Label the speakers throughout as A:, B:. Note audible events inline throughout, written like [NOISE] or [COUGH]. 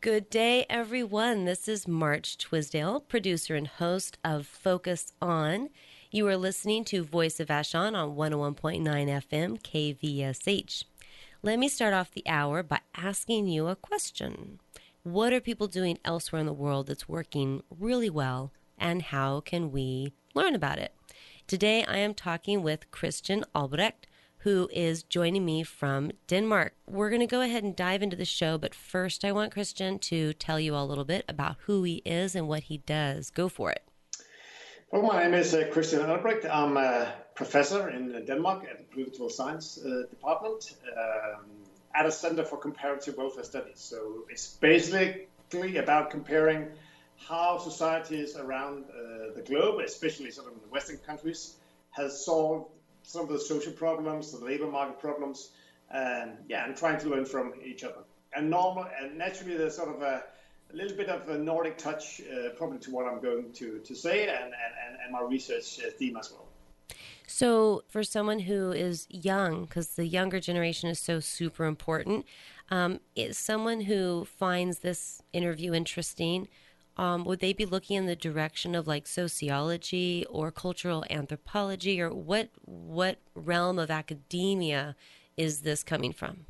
A: Good day, everyone. This is March Twisdale, producer and host of Focus On. You are listening to Voice of Vashon on 101.9 FM KVSH. Let me start off the hour by asking you a question. What are people doing elsewhere in the world that's working really well, and how can we learn about it? Today, I am talking with Christian Albrekt who is joining me from Denmark. We're going to go ahead and dive into the show, but first, I want Christian to tell you a little bit about who he is and what he does. Go for it.
B: Well, my name is uh, Christian Albrekt. I'm a professor in Denmark at the Political Science uh, Department um, at a Center for Comparative Welfare Studies. So it's basically about comparing how societies around uh, the globe, especially sort of in the Western countries, has solved some of the social problems, the labor market problems, and yeah, and trying to learn from each other. And normal and naturally, there's sort of a, a little bit of a Nordic touch, uh, probably to what I'm going to, to say, and, and, and my research uh, theme as well.
A: So, for someone who is young, because the younger generation is so super important, um, is someone who finds this interview interesting um, would they be looking in the direction of like sociology or cultural anthropology, or what what realm of academia is this coming from?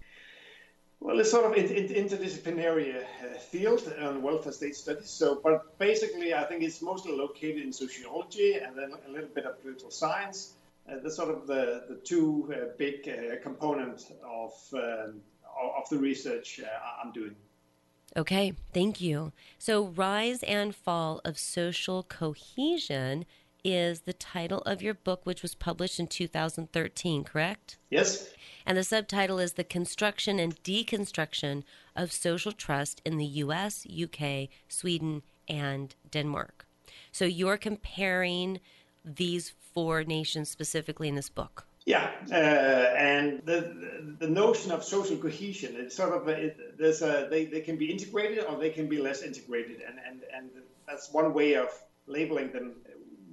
B: Well, it's sort of an interdisciplinary uh, field on welfare state studies. So, but basically, I think it's mostly located in sociology and then a little bit of political science. Uh, the sort of the the two uh, big uh, components of um, of the research uh, I'm doing.
A: Okay, thank you. So, Rise and Fall of Social Cohesion is the title of your book, which was published in 2013, correct?
B: Yes.
A: And the subtitle is The Construction and Deconstruction of Social Trust in the US, UK, Sweden, and Denmark. So, you're comparing these four nations specifically in this book.
B: Yeah, uh, and the the notion of social cohesion, it's sort of it, there's a they, they can be integrated or they can be less integrated, and and and that's one way of labeling them.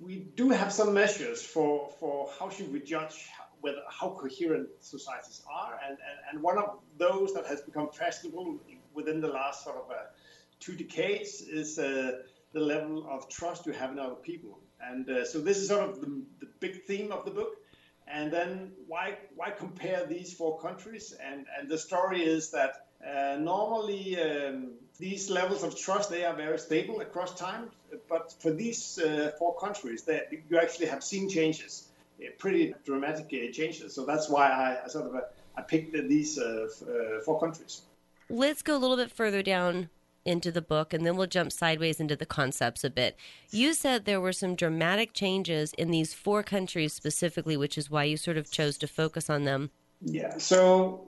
B: We do have some measures for for how should we judge whether how coherent societies are, and and, and one of those that has become fashionable within the last sort of uh, two decades is uh, the level of trust you have in other people, and uh, so this is sort of the, the big theme of the book and then why why compare these four countries? And and the story is that uh, normally um, these levels of trust they are very stable across time, but for these uh, four countries, that you actually have seen changes, uh, pretty dramatic uh, changes. So that's why I, I sort of uh, I picked these uh, four countries.
A: Let's go a little bit further down into the book and then we'll jump sideways into the concepts a bit. You said there were some dramatic changes in these four countries specifically, which is why you sort of chose to focus on them.
B: Yeah. So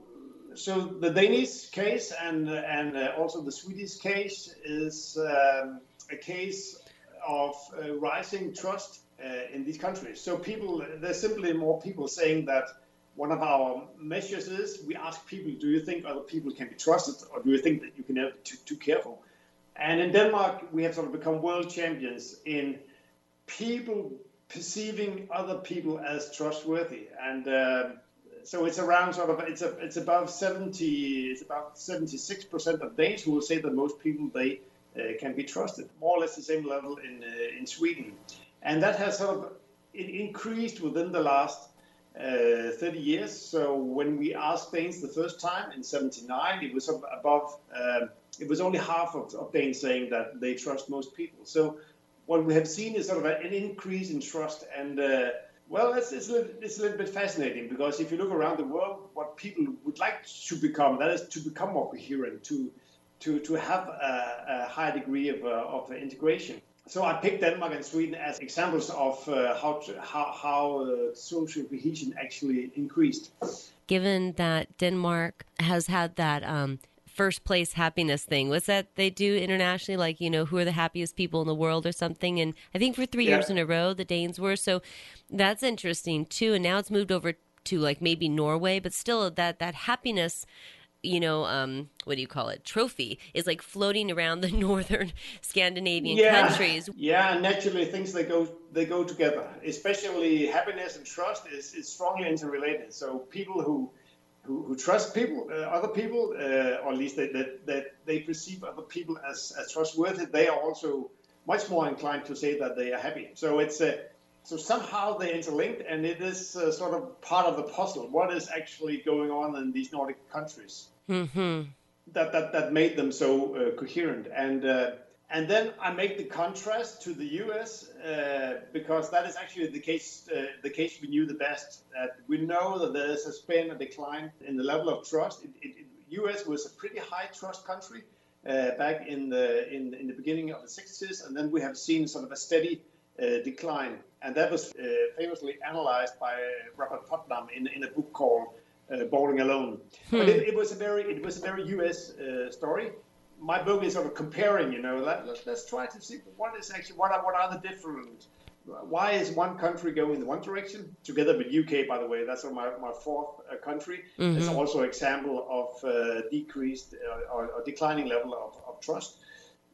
B: so the Danish case and and uh, also the Swedish case is um, a case of uh, rising trust uh, in these countries. So people, there's simply more people saying that one of our measures is we ask people, do you think other people can be trusted, or do you think that you can be too, too careful? And in Denmark, we have sort of become world champions in people perceiving other people as trustworthy, and uh, so it's around sort of it's a, it's above seventy it's about seventy six percent of Danes who will say that most people they uh, can be trusted, more or less the same level in uh, in Sweden, and that has sort of increased within the last uh, 30 years. So when we asked Danes the first time in 79, it was above, uh, it was only half of, of, Danes saying that they trust most people. So what we have seen is sort of an increase in trust. And uh, well, it's, it's, a little, it's a little bit fascinating because if you look around the world, what people would like to become, that is to become more coherent, to, to, to have a, a high degree of, uh, of integration. So I picked Denmark and Sweden as examples of uh, how to, how, how uh, social cohesion actually increased.
A: Given that Denmark has had that um, first place happiness thing, was that they do internationally, like you know, who are the happiest people in the world or something? And I think for three yeah. years in a row, the Danes were. So that's interesting too. And now it's moved over to like maybe Norway, but still that that happiness you know, um, what do you call it? Trophy is like floating around the [LAUGHS] northern Scandinavian
B: yeah.
A: countries.
B: Yeah, naturally things they go they go together. Especially happiness and trust is, is strongly interrelated. So people who who, who trust people, uh, other people, uh, or at least that, that, that they perceive other people as, as trustworthy, they are also much more inclined to say that they are happy. So it's a so somehow they're interlinked, and it is uh, sort of part of the puzzle. What is actually going on in these Nordic countries
A: mm-hmm.
B: that, that that made them so uh, coherent? And uh, and then I make the contrast to the U.S. Uh, because that is actually the case uh, the case we knew the best. we know that there has been a decline in the level of trust. It, it, U.S. was a pretty high trust country. Uh, back in the in, in the beginning of the 60s, and then we have seen sort of a steady decline. And that was uh, famously analyzed by Robert Putnam in, in a book called uh, Bowling Alone. Hmm. But it, it, was a very it was a very U.S. story. My book is sort of comparing, you know, let, let, us try to see what is actually what are what are the different why is one country going in one direction together with UK by the way that's my, my fourth uh, country mm-hmm. it's also an example of uh, decreased uh, or, or, declining level of, of, trust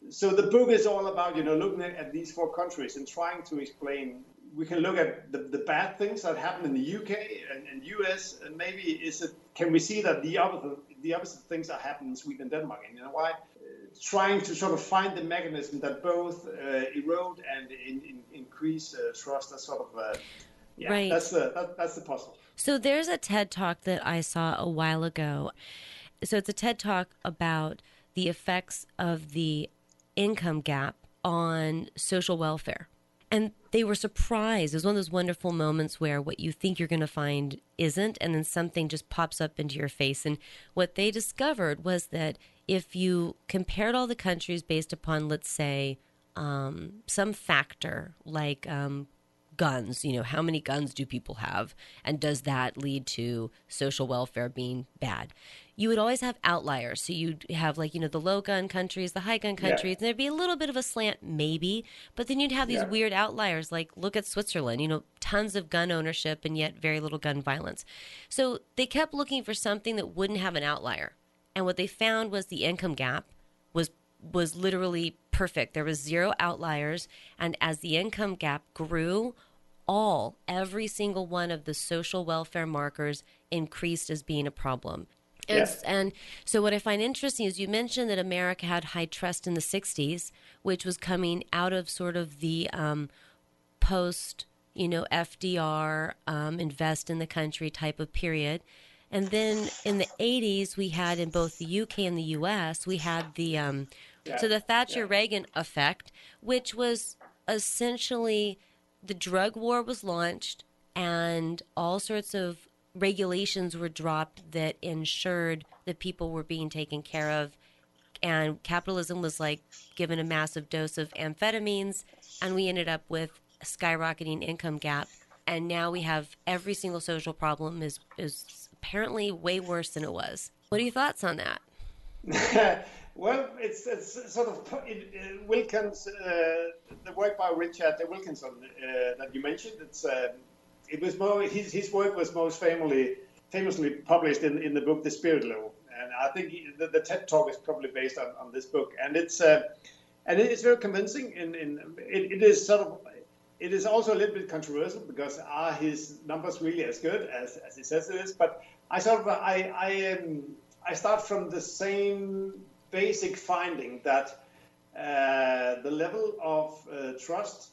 B: so the book is all about you know looking at these four countries and trying to explain. We can look at the, the bad things that happen in the UK and, and US and maybe is it can we see that the other the opposite things are happening in Sweden and Denmark? And you know why? Trying to sort of find the mechanism that both uh, erode and in, in, increase uh, trust that's sort of uh, yeah right. that's the that, that's the puzzle.
A: So there's a TED talk that I saw a while ago. So it's a TED talk about the effects of the income gap on social welfare. And they were surprised. It was one of those wonderful moments where what you think you're going to find isn't, and then something just pops up into your face. And what they discovered was that if you compared all the countries based upon, let's say, um, some factor like um, guns, you know, how many guns do people have? And does that lead to social welfare being bad? You would always have outliers. So you'd have like, you know, the low gun countries, the high gun countries, yeah. and there'd be a little bit of a slant, maybe, but then you'd have these yeah. weird outliers like look at Switzerland, you know, tons of gun ownership and yet very little gun violence. So they kept looking for something that wouldn't have an outlier. And what they found was the income gap was was literally perfect. There was zero outliers and as the income gap grew, all every single one of the social welfare markers increased as being a problem. And, yeah. and so, what I find interesting is you mentioned that America had high trust in the 60s, which was coming out of sort of the um, post, you know, FDR, um, invest in the country type of period. And then in the 80s, we had in both the UK and the US, we had the, um, yeah. so the Thatcher yeah. Reagan effect, which was essentially the drug war was launched and all sorts of regulations were dropped that ensured that people were being taken care of. And capitalism was like given a massive dose of amphetamines and we ended up with a skyrocketing income gap. And now we have every single social problem is is apparently way worse than it was. What are your thoughts on
B: that? [LAUGHS] Well it's, it's sort of it, wilkins uh, the work by richard wilkinson uh, that you mentioned it's uh, it was more his, his work was most famously famously published in, in the book The Spirit Level, and I think he, the, the, TED talk is probably based on, on this book, and it's uh, and it's very convincing. In, in it, it is sort of it is also a little bit controversial because are his numbers really as good as, as he says it is? But I sort of I I, um, I start from the same basic finding that uh, the level of uh, trust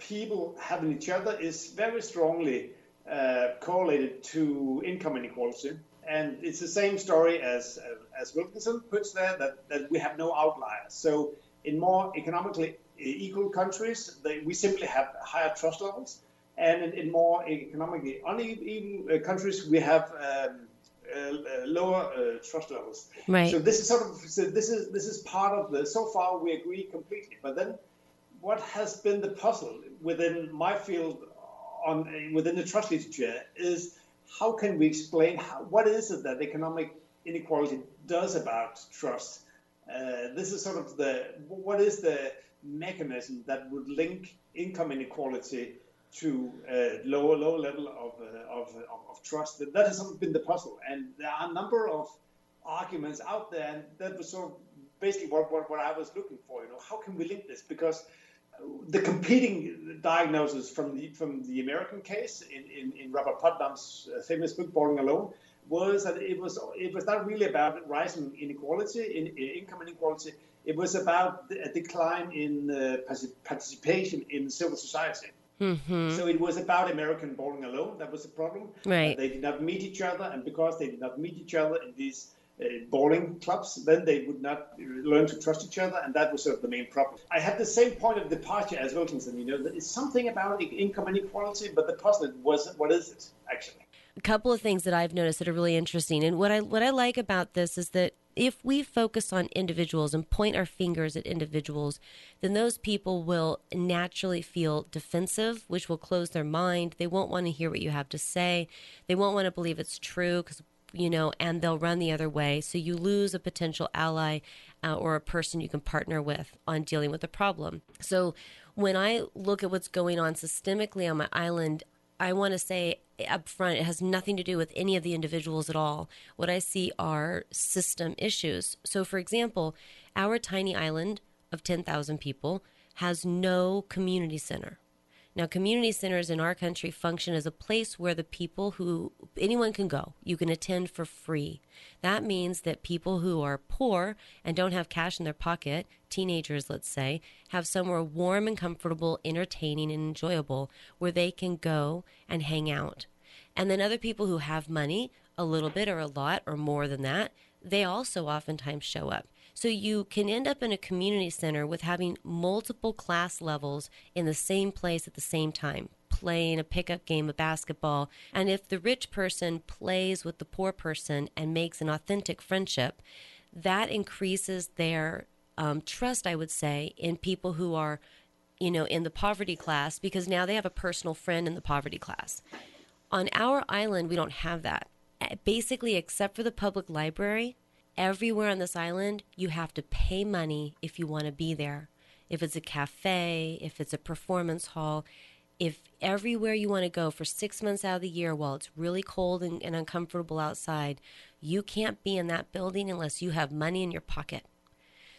B: people have in each other is very strongly uh, correlated to income inequality. And it's the same story as, as Wilkinson puts there that, that we have no outliers. So in more economically equal countries, they, we simply have higher trust levels. And in, in more economically uneven uh, countries, we have um, uh, lower uh, trust levels.
A: Right.
B: So this is sort of so this is this is part of the. So far, we agree completely. But then what has been the puzzle within my field on within the trust literature is how can we explain how, what is it that economic inequality does about trust? Uh, this is sort of the what is the mechanism that would link income inequality to a lower lower level of, uh, of, of, of, trust. That, has been the puzzle, and there are a number of arguments out there, and that was sort of basically what, what, what I was looking for. You know, how can we link this? Because the competing diagnosis from the from the American case in, in, in Robert Putnam's uh, famous book Bowling Alone was that it was it was not really about rising inequality in, in income inequality. It was about a decline in uh, participation in civil society. Mm-hmm. So it was about American bowling alone. That was the problem.
A: Right.
B: they did not meet each other, and because they did not meet each other in these uh, Uh, bowling clubs, then they would not learn to trust each other, and that was sort of the main problem. I had the same point of departure as Wilkinson. You know, it's something about income inequality, but the puzzle was what is it actually?
A: A couple of things that I've noticed that are really interesting, and what I what I like about this is that if we focus on individuals and point our fingers at individuals, then those people will naturally feel defensive, which will close their mind. They won't want to hear what you have to say. They won't want to believe it's true because you know, and they'll run the other way. So you lose a potential ally uh, or a person you can partner with on dealing with the problem. So when I look at what's going on systemically on my island, I want to say up front, it has nothing to do with any of the individuals at all. What I see are system issues. So, for example, our tiny island of 10,000 people has no community center. Now, community centers in our country function as a place where the people who anyone can go, you can attend for free. That means that people who are poor and don't have cash in their pocket, teenagers, let's say, have somewhere warm and comfortable, entertaining and enjoyable where they can go and hang out. And then other people who have money, a little bit or a lot or more than that, they also oftentimes show up. So you can end up in a community center with having multiple class levels in the same place at the same time, playing a pickup game of basketball. And if the rich person plays with the poor person and makes an authentic friendship, that increases their um, trust, I would say, in people who are, you know, in the poverty class because now they have a personal friend in the poverty class. On our island, we don't have that. Basically, except for the public library, everywhere on this island, you have to pay money if you want to be there. If it's a cafe, if it's a performance hall, if everywhere you want to go for six months out of the year while it's really cold and, and uncomfortable outside, you can't be in that building unless you have money in your pocket.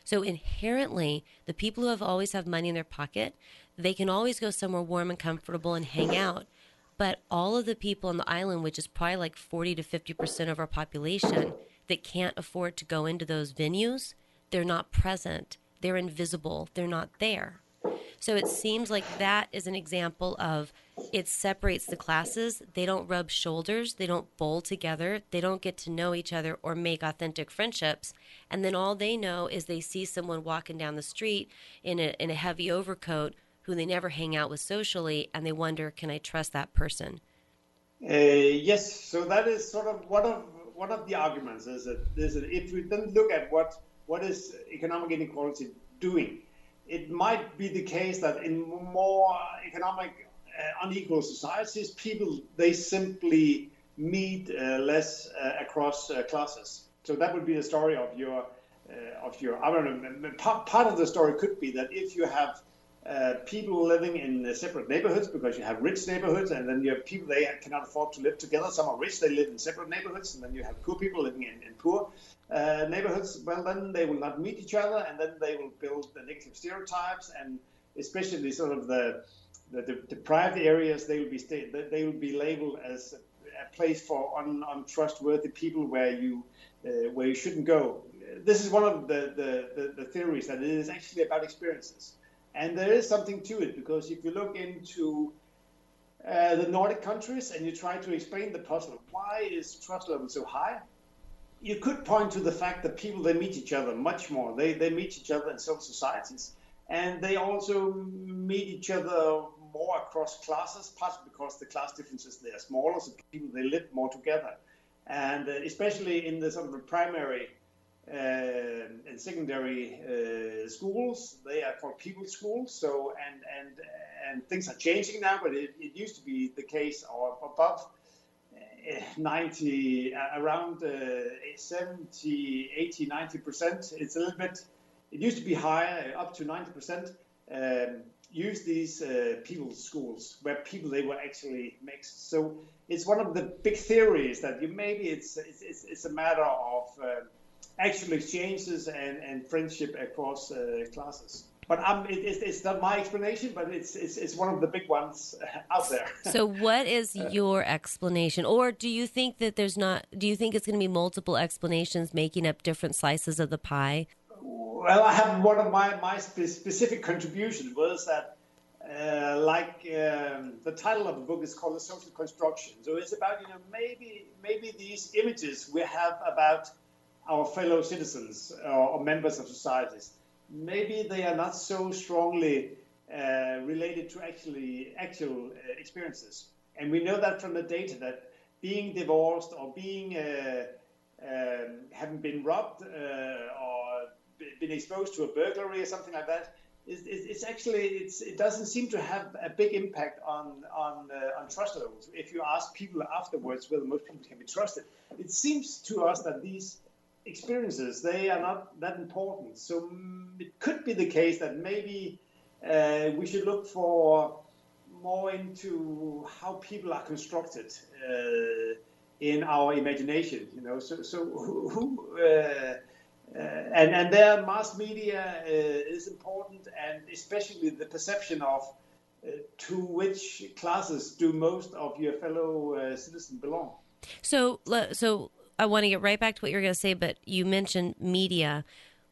A: So inherently, the people who have always have money in their pocket, they can always go somewhere warm and comfortable and hang out. But all of the people on the island, which is probably like 40 to 50% of our population, that can't afford to go into those venues, they're not present, they're invisible, they're not there. So it seems like that is an example of it separates the classes. They don't rub shoulders, they don't bowl together, they don't get to know each other or make authentic friendships. And then all they know is they see someone walking down the street in a, in a heavy overcoat who they never hang out with socially, and they wonder, can I trust that person?
B: Uh, yes, so that is sort of one of one of the arguments is that, if we then look at what what is economic inequality doing, it might be the case that in more economic uh, unequal societies, people they simply meet uh, less uh, across uh, classes. So that would be the story of your uh, of your. I don't know. Part, part of the story could be that if you have uh, people living in separate neighborhoods because you have rich neighborhoods and then you have people they cannot afford to live together. Some are rich, they live in separate neighborhoods, and then you have poor people living in, in poor uh, neighborhoods. Well, then they will not meet each other, and then they will build the negative stereotypes, and especially sort of the the, the deprived areas, they will be sta- they will be labeled as a, a place for un, untrustworthy people where you uh, where you shouldn't go. This is one of the, the, the, the theories that it is actually about experiences and there is something to it because if you look into uh, the Nordic countries and you try to explain the puzzle, why is trust level so high? You could point to the fact that people they meet each other much more. They they meet each other in social societies, and they also meet each other more across classes. Partly because the class differences they are smaller, so people they live more together, and uh, especially in the sort of the primary and secondary uh, schools. They are called people schools. So and and and things are changing now, but it, it used to be the case or above uh, 90 around 70 80 90 percent it's a little bit it used to be higher up to 90 percent um, use these uh, people schools where people they were actually mixed so it's one of the big theories that you maybe it's it's, it's a matter of uh, actual exchanges and, and friendship across uh, classes. but um, it, it's, it's not my explanation, but it's, it's it's one of the big ones out there.
A: so, [LAUGHS] what is your explanation, or do you think that there's not? Do you think it's going to be multiple explanations making up different slices of the pie?
B: Well, I have one of my my specific contributions was that. Uh, like um, the title of the book is called the social construction so it's about you know maybe maybe these images we have about our fellow citizens or, members of societies maybe they are not so strongly uh, related to actually actual uh, experiences. And we know that from the data that being divorced or being uh, um, having been robbed uh, or been exposed to a burglary or something like that is, actually it's, it doesn't seem to have a big impact on on uh, on trust levels. If you ask people afterwards whether most people can be trusted, it seems to us that these experiences, they are not that important. So it could be the case that maybe uh, we should look for more into how people are constructed uh, in our imagination. You know, so so who. Uh, uh, and and their mass media uh, is important, and especially the perception of uh, to which classes do most of your fellow citizens belong.
A: So, so I want to get right back to what you were going to say, but you mentioned media.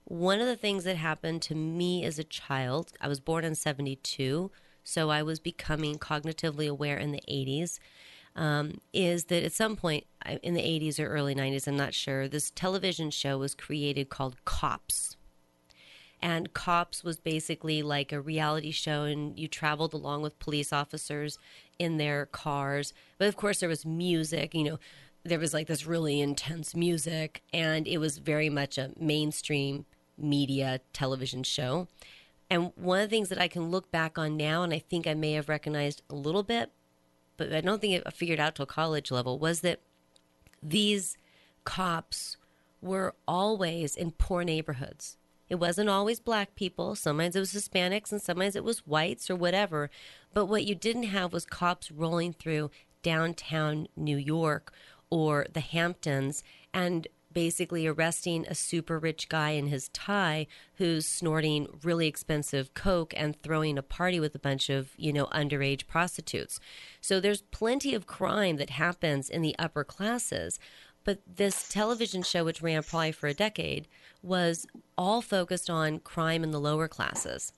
A: One of the things that happened to me as a child, I was born in 72, so I was becoming cognitively aware in the 80s. Um, is that at some point in the 80s or early 90s, I'm not sure, this television show was created called Cops. And Cops was basically like a reality show, and you traveled along with police officers in their cars. But of course, there was music, you know, there was like this really intense music, and it was very much a mainstream media television show. And one of the things that I can look back on now, and I think I may have recognized a little bit, but I don't think I figured out till college level, was that these cops were always in poor neighborhoods. It wasn't always black people. Sometimes it was Hispanics and sometimes it was whites or whatever. But what you didn't have was cops rolling through downtown New York or the Hamptons and basically arresting a super rich guy in his tie who's snorting really expensive coke and throwing a party with a bunch of, you know, underage prostitutes. So there's plenty of crime that happens in the upper classes. But this television show, which ran probably for a decade, was all focused on crime in the lower classes.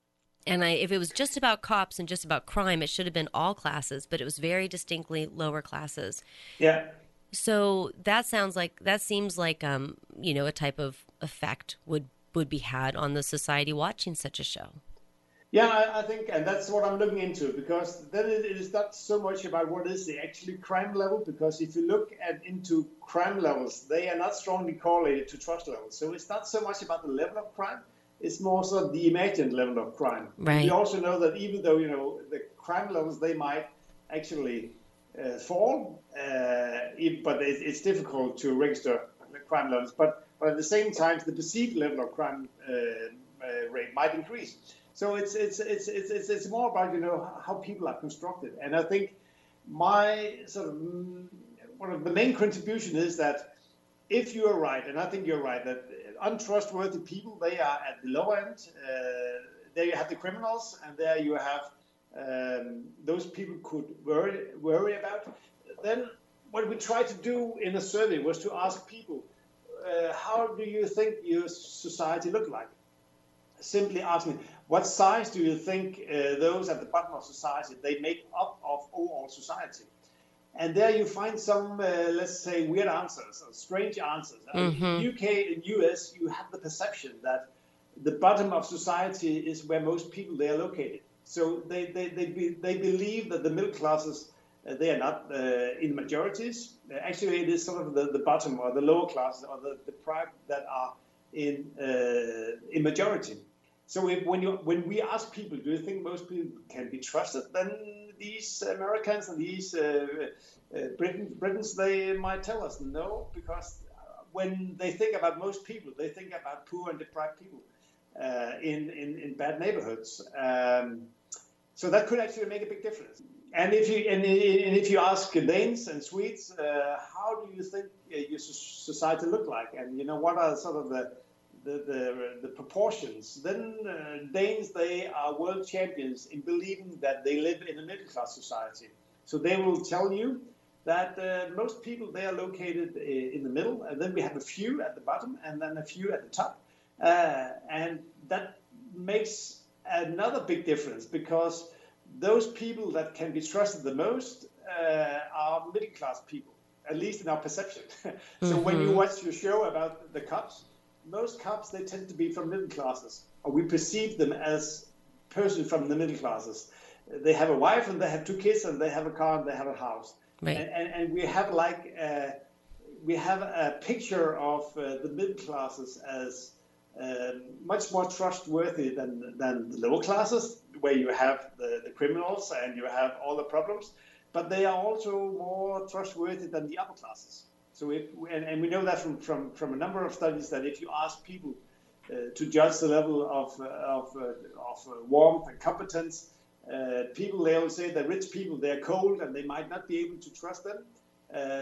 A: And I, if it was just about cops and just about crime, it should have been all classes, but it was very distinctly lower classes.
B: Yeah.
A: So that sounds like that seems like um, you know a type of effect would would be had on the society watching such a show.
B: Yeah, I, I think, and that's what I'm looking into because then it is not so much about what is the actually crime level. Because if you look at into crime levels, they are not strongly correlated to trust levels. So it's not so much about the level of crime; it's more so the imagined level of crime.
A: Right.
B: We also know that even though you know the crime levels, they might actually uh, fall, uh, but it's difficult to register crime levels. But, but at the same time, the perceived level of crime uh, rate might increase. So it's, it's, it's, it's, it's more about, you know, how people are constructed. And I think my sort of mm, one of the main contribution is that if you are right, and I think you're right, that untrustworthy people, they are at the low end. Uh, there you have the criminals, and there you have um, those people could worry, worry about. Then what we tried to do in the survey was to ask people, uh, how do you think your society look like? Simply asking, what size do you think uh, those at the bottom of society, they make up of overall society? And there you find some, uh, let's say, weird answers, or strange answers. Mm-hmm. In UK and US, you have the perception that the bottom of society is where most people they are located. So they, they, they, be, they believe that the middle classes, uh, they are not uh, in majorities. Uh, actually, it is sort of the, the bottom or the lower classes or the, prime that are in, uh, in majority. So if, when, you, when we ask people, do you think most people can be trusted? Then these Americans and these uh, uh, Britons, they might tell us no, because when they think about most people, they think about poor and deprived people in, in, in bad neighborhoods. Um, so that could actually make a big difference. And if you and, and if you ask Danes and Swedes, uh, how do you think uh, your society look like, and you know what are sort of the the, the, the proportions, then uh, Danes, they are world champions in believing that they live in a middle class society. So they will tell you that uh, most people, they are located in the middle, and then we have a few at the bottom, and then a few at the top. Uh, and that makes another big difference because those people that can be trusted the most uh, are middle class people, at least in our perception. [LAUGHS] so mm-hmm. when you mm-hmm. watch your show about the cops, most cops they tend to be from middle classes, or we perceive them as person from the middle classes. They have a wife and they have two kids and they have a car and they have a house. Right. And, and, and we have like uh, we have a picture of uh, the middle classes as uh, much more trustworthy than than the lower classes, where you have the, the criminals and you have all the problems. But they are also more trustworthy than the upper classes. So if and, and we know that from, from, from a number of studies that if you ask people uh, to judge the level of uh, of, uh, of uh, warmth and competence, uh, people they always say that rich people they're cold and they might not be able to trust them.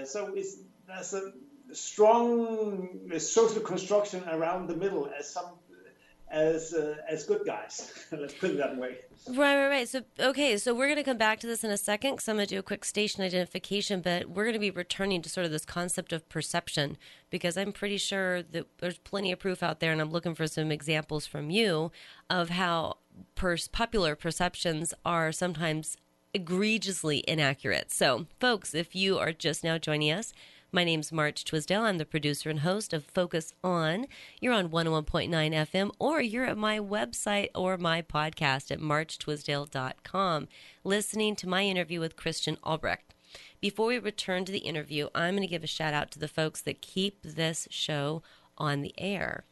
B: So it's there's a strong social construction around the middle as some as uh, as good guys. [LAUGHS] Let's put it that way.
A: Right, right, right. So, okay, so we're going to come back to this in a second because I'm going to do a quick station identification, but we're going to be returning to sort of this concept of perception because I'm pretty sure that there's plenty of proof out there, and I'm looking for some examples from you of how pers- popular perceptions are sometimes egregiously inaccurate. So, folks, if you are just now joining us, my name's March Twisdale. I'm the producer and host of Focus On. You're on 101.9 FM, or you're at my website or my podcast at marchtwisdale.com, listening to my interview with Christian Albrekt. Before we return to the interview, I'm going to give a shout out to the folks that keep this show on the air.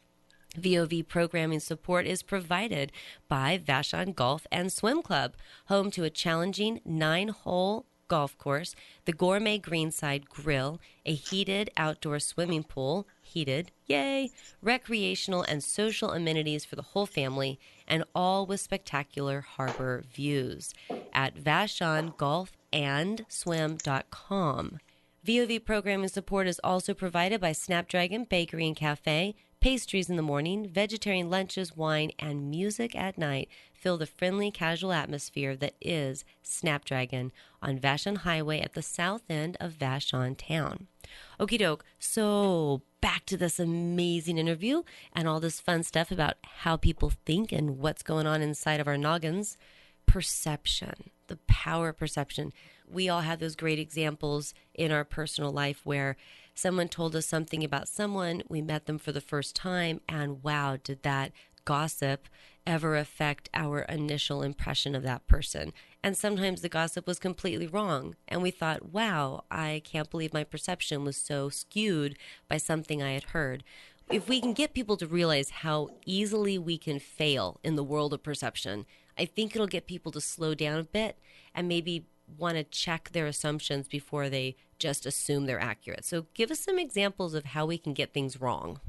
A: VOV programming support is provided by Vashon Golf and Swim Club, home to a challenging nine hole golf course, the Gourmet Greenside Grill, a heated outdoor swimming pool, heated, yay, recreational and social amenities for the whole family, and all with spectacular harbor views at vashongolfandswim.com. VOV programming support is also provided by Snapdragon Bakery and Cafe, pastries in the morning, vegetarian lunches, wine, and music at night fill the friendly, casual atmosphere that is Snapdragon on Vashon Highway at the south end of Vashon Town. Okie doke, so back to this amazing interview and all this fun stuff about how people think and what's going on inside of our noggins. Perception, the power of perception. We all have those great examples in our personal life where someone told us something about someone, we met them for the first time, and wow, did that gossip ever affect our initial impression of that person. And sometimes the gossip was completely wrong. And we thought, wow, I can't believe my perception was so skewed by something I had heard. If we can get people to realize how easily we can fail in the world of perception, I think it'll get people to slow down a bit and maybe want to check their assumptions before they just assume they're accurate. So, give us some examples of how we can get things wrong.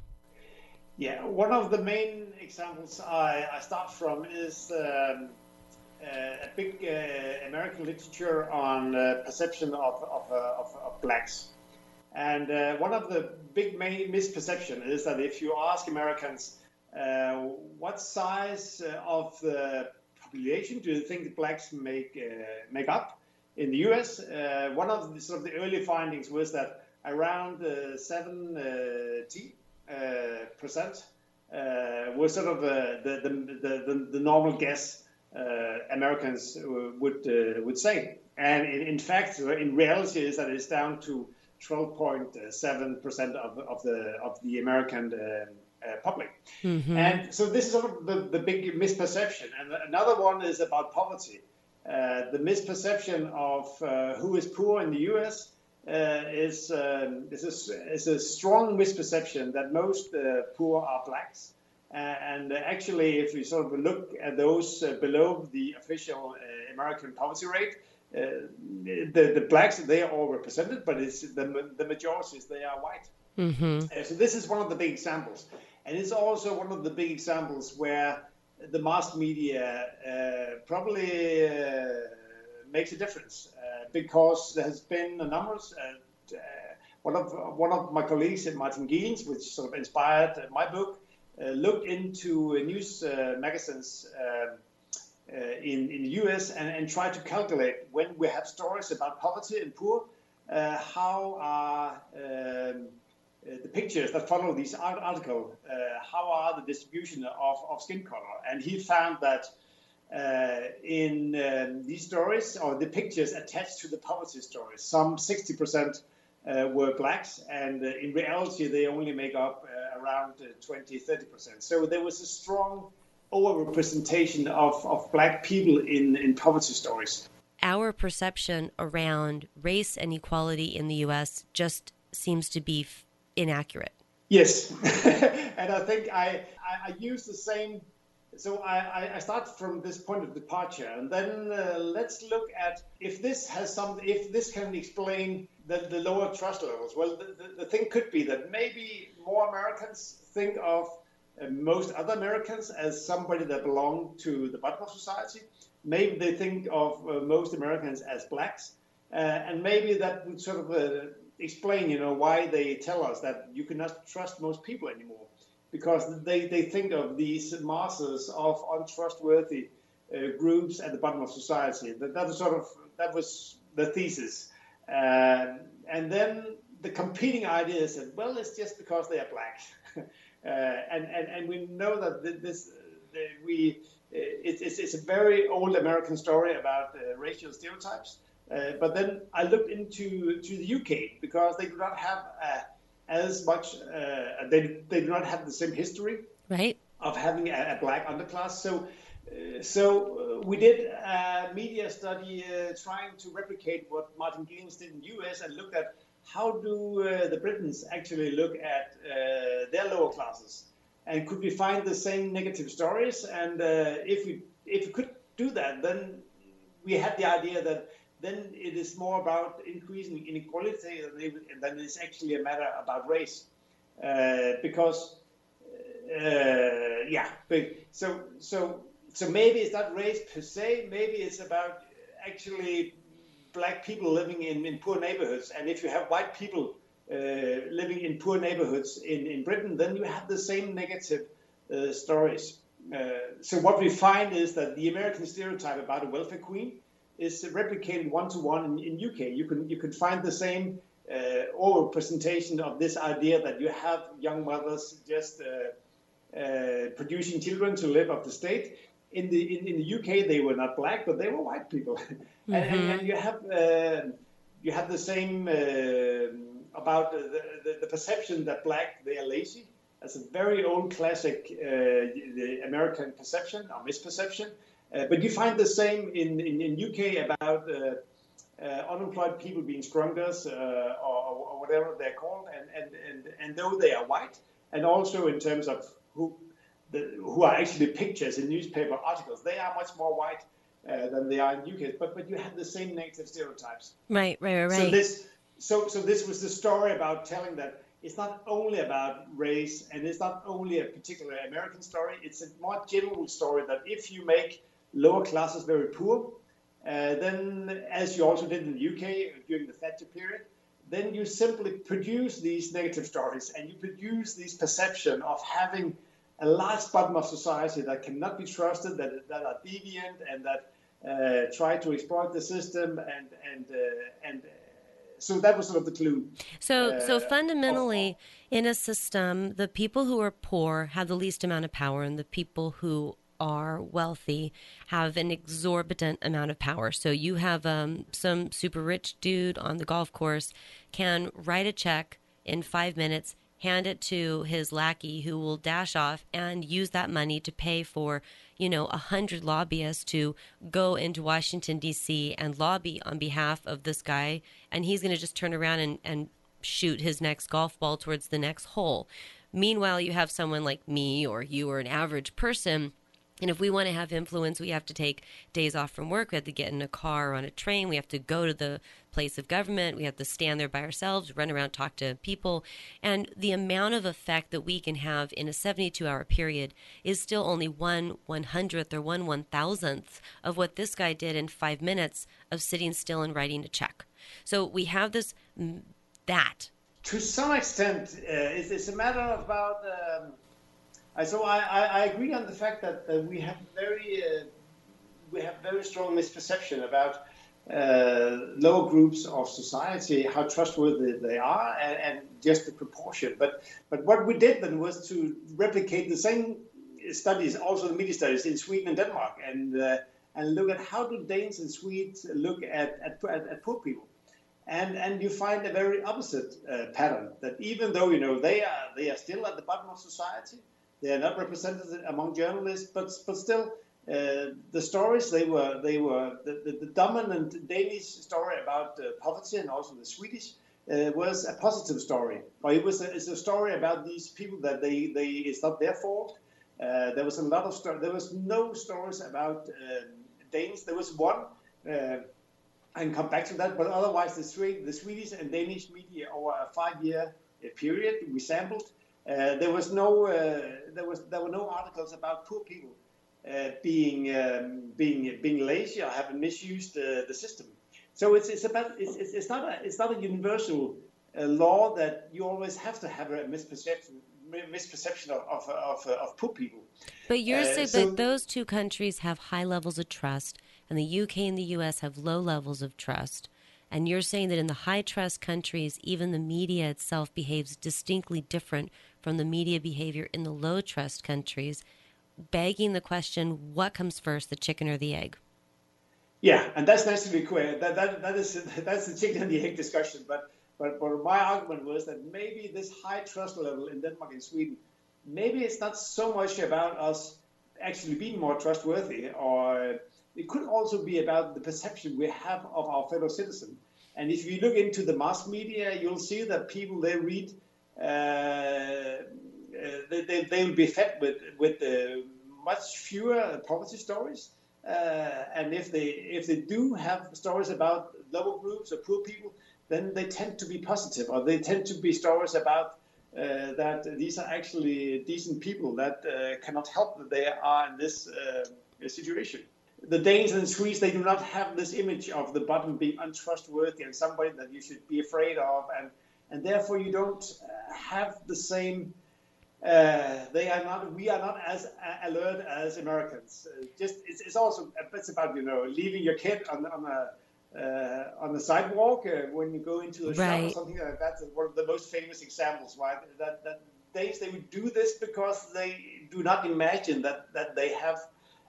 B: Yeah, one of the main examples I, I start from is um, uh, a big uh, American literature on uh, perception of, of, uh, of, of, blacks. And uh, one of the big main misperception is that if you ask Americans uh, what size of the population do you think blacks make make up in the U.S., one of the, sort of the early findings was that around uh, percent uh, was sort of uh, the, the, the, the, normal guess Americans would would say. And in, in, fact, in reality, is that it's down to 12.7 percent of, of the of the American uh, public. Mm-hmm. And so this is sort of the, the big misperception. And another one is about poverty. Uh, the misperception of uh, who is poor in the US uh, is, um, is, a, is a strong misperception that most uh, poor are blacks. Uh, and actually, if we sort of look at those below the official American poverty rate, uh, the, the blacks they are all represented, but it's the, the majorities they are white. Mm-hmm. Uh, so this is one of the big examples, and it's also one of the big examples where the mass media uh, probably uh, makes a difference uh, because there has been a number. Uh, uh, one of one of my colleagues, Martin Gilens, which sort of inspired my book, uh, looked into news magazines um, in, in the US and, and tried to calculate when we have stories about poverty and poor, how are um, the pictures that follow this article, uh, how are the distribution of, of skin color? And he found that uh, in um, these stories, or the pictures attached to the poverty stories, some 60% uh, were blacks, and uh, in reality, they only make up uh, around 20 30%. So there was a strong overrepresentation of, of black people in, in poverty stories.
A: Our perception around race and equality in the US just seems to be inaccurate.
B: Yes. [LAUGHS] and I think I, I, I use the same so I, I, start from this point of departure, and then uh, let's look at if this has some, if this can explain the, the lower trust levels. Well, the, the, the, thing could be that maybe more Americans think of uh, most other Americans as somebody that belong to the bottom of society. Maybe they think of uh, most Americans as blacks, uh, and maybe that would sort of uh, explain, you know, why they tell us that you cannot trust most people anymore because they, they think of these masses of untrustworthy uh, groups at the bottom of society. That, that was sort of that was the thesis, uh, and then the competing idea that well, it's just because they are black, [LAUGHS] uh, and, and and we know that this we it, it's, it's a very old American story about uh, racial stereotypes. Uh, but then I looked into to the UK because they do not have a as much. Uh, they they do not have the same history,
A: right,
B: of having a, a black underclass. So. Uh, so uh, we did a media study uh, trying to replicate what Martin Gilens did in the US and looked at how do uh, the Britons actually look at uh, their lower classes and could we find the same negative stories and if we if we could do that then we had the idea that then it is more about increasing inequality than it's actually a matter about race. Uh, because, uh, yeah, so, so, so maybe it's not race per se, maybe it's about actually black people living in, in poor neighborhoods. And if you have white people uh, living in poor neighborhoods in, in Britain, then you have the same negative uh, stories. Uh, so what we find is that the American stereotype about a welfare queen is replicated one to one in, in UK. You can you can find the same uh, oral presentation of this idea that you have young mothers just uh, uh, producing children to live off the state. In the in, in, the UK, they were not black, but they were white people, mm-hmm. [LAUGHS] and, and, and, you have uh, you have the same uh, about the, the, the, perception that black they are lazy. That's a very old classic uh, the American perception or misperception. Uh, but you find the same in, in, in UK about uh, uh, unemployed people being scrungers or, or, whatever they're called, and, and, and, and though they are white, and also in terms of who the, who are actually pictures in newspaper articles, they are much more white uh, than they are in UK. But but you have the same negative stereotypes.
A: Right, right, right.
B: So this so so this was the story about telling that it's not only about race and it's not only a particular American story. It's a more general story that if you make lower classes very poor. Uh, then, as you also did in the UK during the Thatcher period, then you simply produce these negative stories and you produce this perception of having a large bottom of society that cannot be trusted, that, that are deviant and that uh, try to exploit the system and and uh, and uh, so that was sort of the clue.
A: So so uh, fundamentally, of, in a system, the people who are poor have the least amount of power, and the people who are wealthy have an exorbitant amount of power. So you have um, some super rich dude on the golf course can write a check in five minutes, hand it to his lackey who will dash off and use that money to pay for, you know, a hundred lobbyists to go into Washington D.C. and lobby on behalf of this guy, and he's going to just turn around and, and shoot his next golf ball towards the next hole. Meanwhile, you have someone like me or you or an average person and if we want to have influence, we have to take days off from work. We have to get in a car or on a train. We have to go to the place of government. We have to stand there by ourselves, run around, talk to people. And the amount of effect that we can have in a 72 hour period is still only one one hundredth or one one thousandth of what this guy did in five minutes of sitting still and writing a check. So we have this, that.
B: To some extent, uh, it's, it's, a matter of about. Um so I, I, I, agree on the fact that, that we have very uh, we have very strong misperception about uh, lower groups of society, how trustworthy they are, and, and, just the proportion. But but what we did then was to replicate the same studies, also the media studies in Sweden and Denmark, and uh, and look at how do Danes and Swedes look at at, at, at poor people. And, and you find a very opposite uh, pattern that even though you know they are they are still at the bottom of society, they are not represented among journalists, but but still uh, the stories they were they were the, the, the dominant Danish story about uh, poverty and also the Swedish uh, was a positive story. But it was a, it's a story about these people that they, they it's not their fault. Uh, there was a lot of story. There was no stories about um, Danes. There was one. Uh, I can come back to that, but otherwise the, the Swedish and Danish media over a five-year period we sampled, there was no there was there were no articles about poor people uh, being um, being being lazy or having misused uh, the system. So it's it's about it's, it's not a it's not a universal uh, law that you always have to have a misperception misperception of of, of, of poor people.
A: But you're saying, so, but those two countries have high levels of trust, and the UK and the US have low levels of trust. And you're saying that in the high trust countries, even the media itself behaves distinctly different from the media behavior in the low trust countries begging the question what comes first, the chicken or the egg?
B: Yeah, and that's nice to be clear. That, that, that is, [LAUGHS] that's the chicken and the egg discussion. But, but, but my argument was that maybe this high trust level in Denmark and Sweden, maybe it's not so much about us actually being more trustworthy, or it could also be about the perception we have of our fellow citizen. And if you look into the mass media, you'll see that people they read they, they, they will be fed with with uh, much fewer poverty stories. Uh, and if they if they do have stories about lower groups or poor people, then they tend to be positive, or they tend to be stories about uh, that these are actually decent people that uh, cannot help that they are in this uh, situation. The Danes and the Swedes, they do not have this image of the bottom being untrustworthy and somebody that you should be afraid of, and and therefore you don't have the same uh, they are not. We are not as alert as Americans. Uh, just it's, it's, also it's about you know leaving your kid on on a uh, on the sidewalk uh, when you go into a right. shop or something like that. One of the most famous examples. Why that that days they would do this because they do not imagine that that they have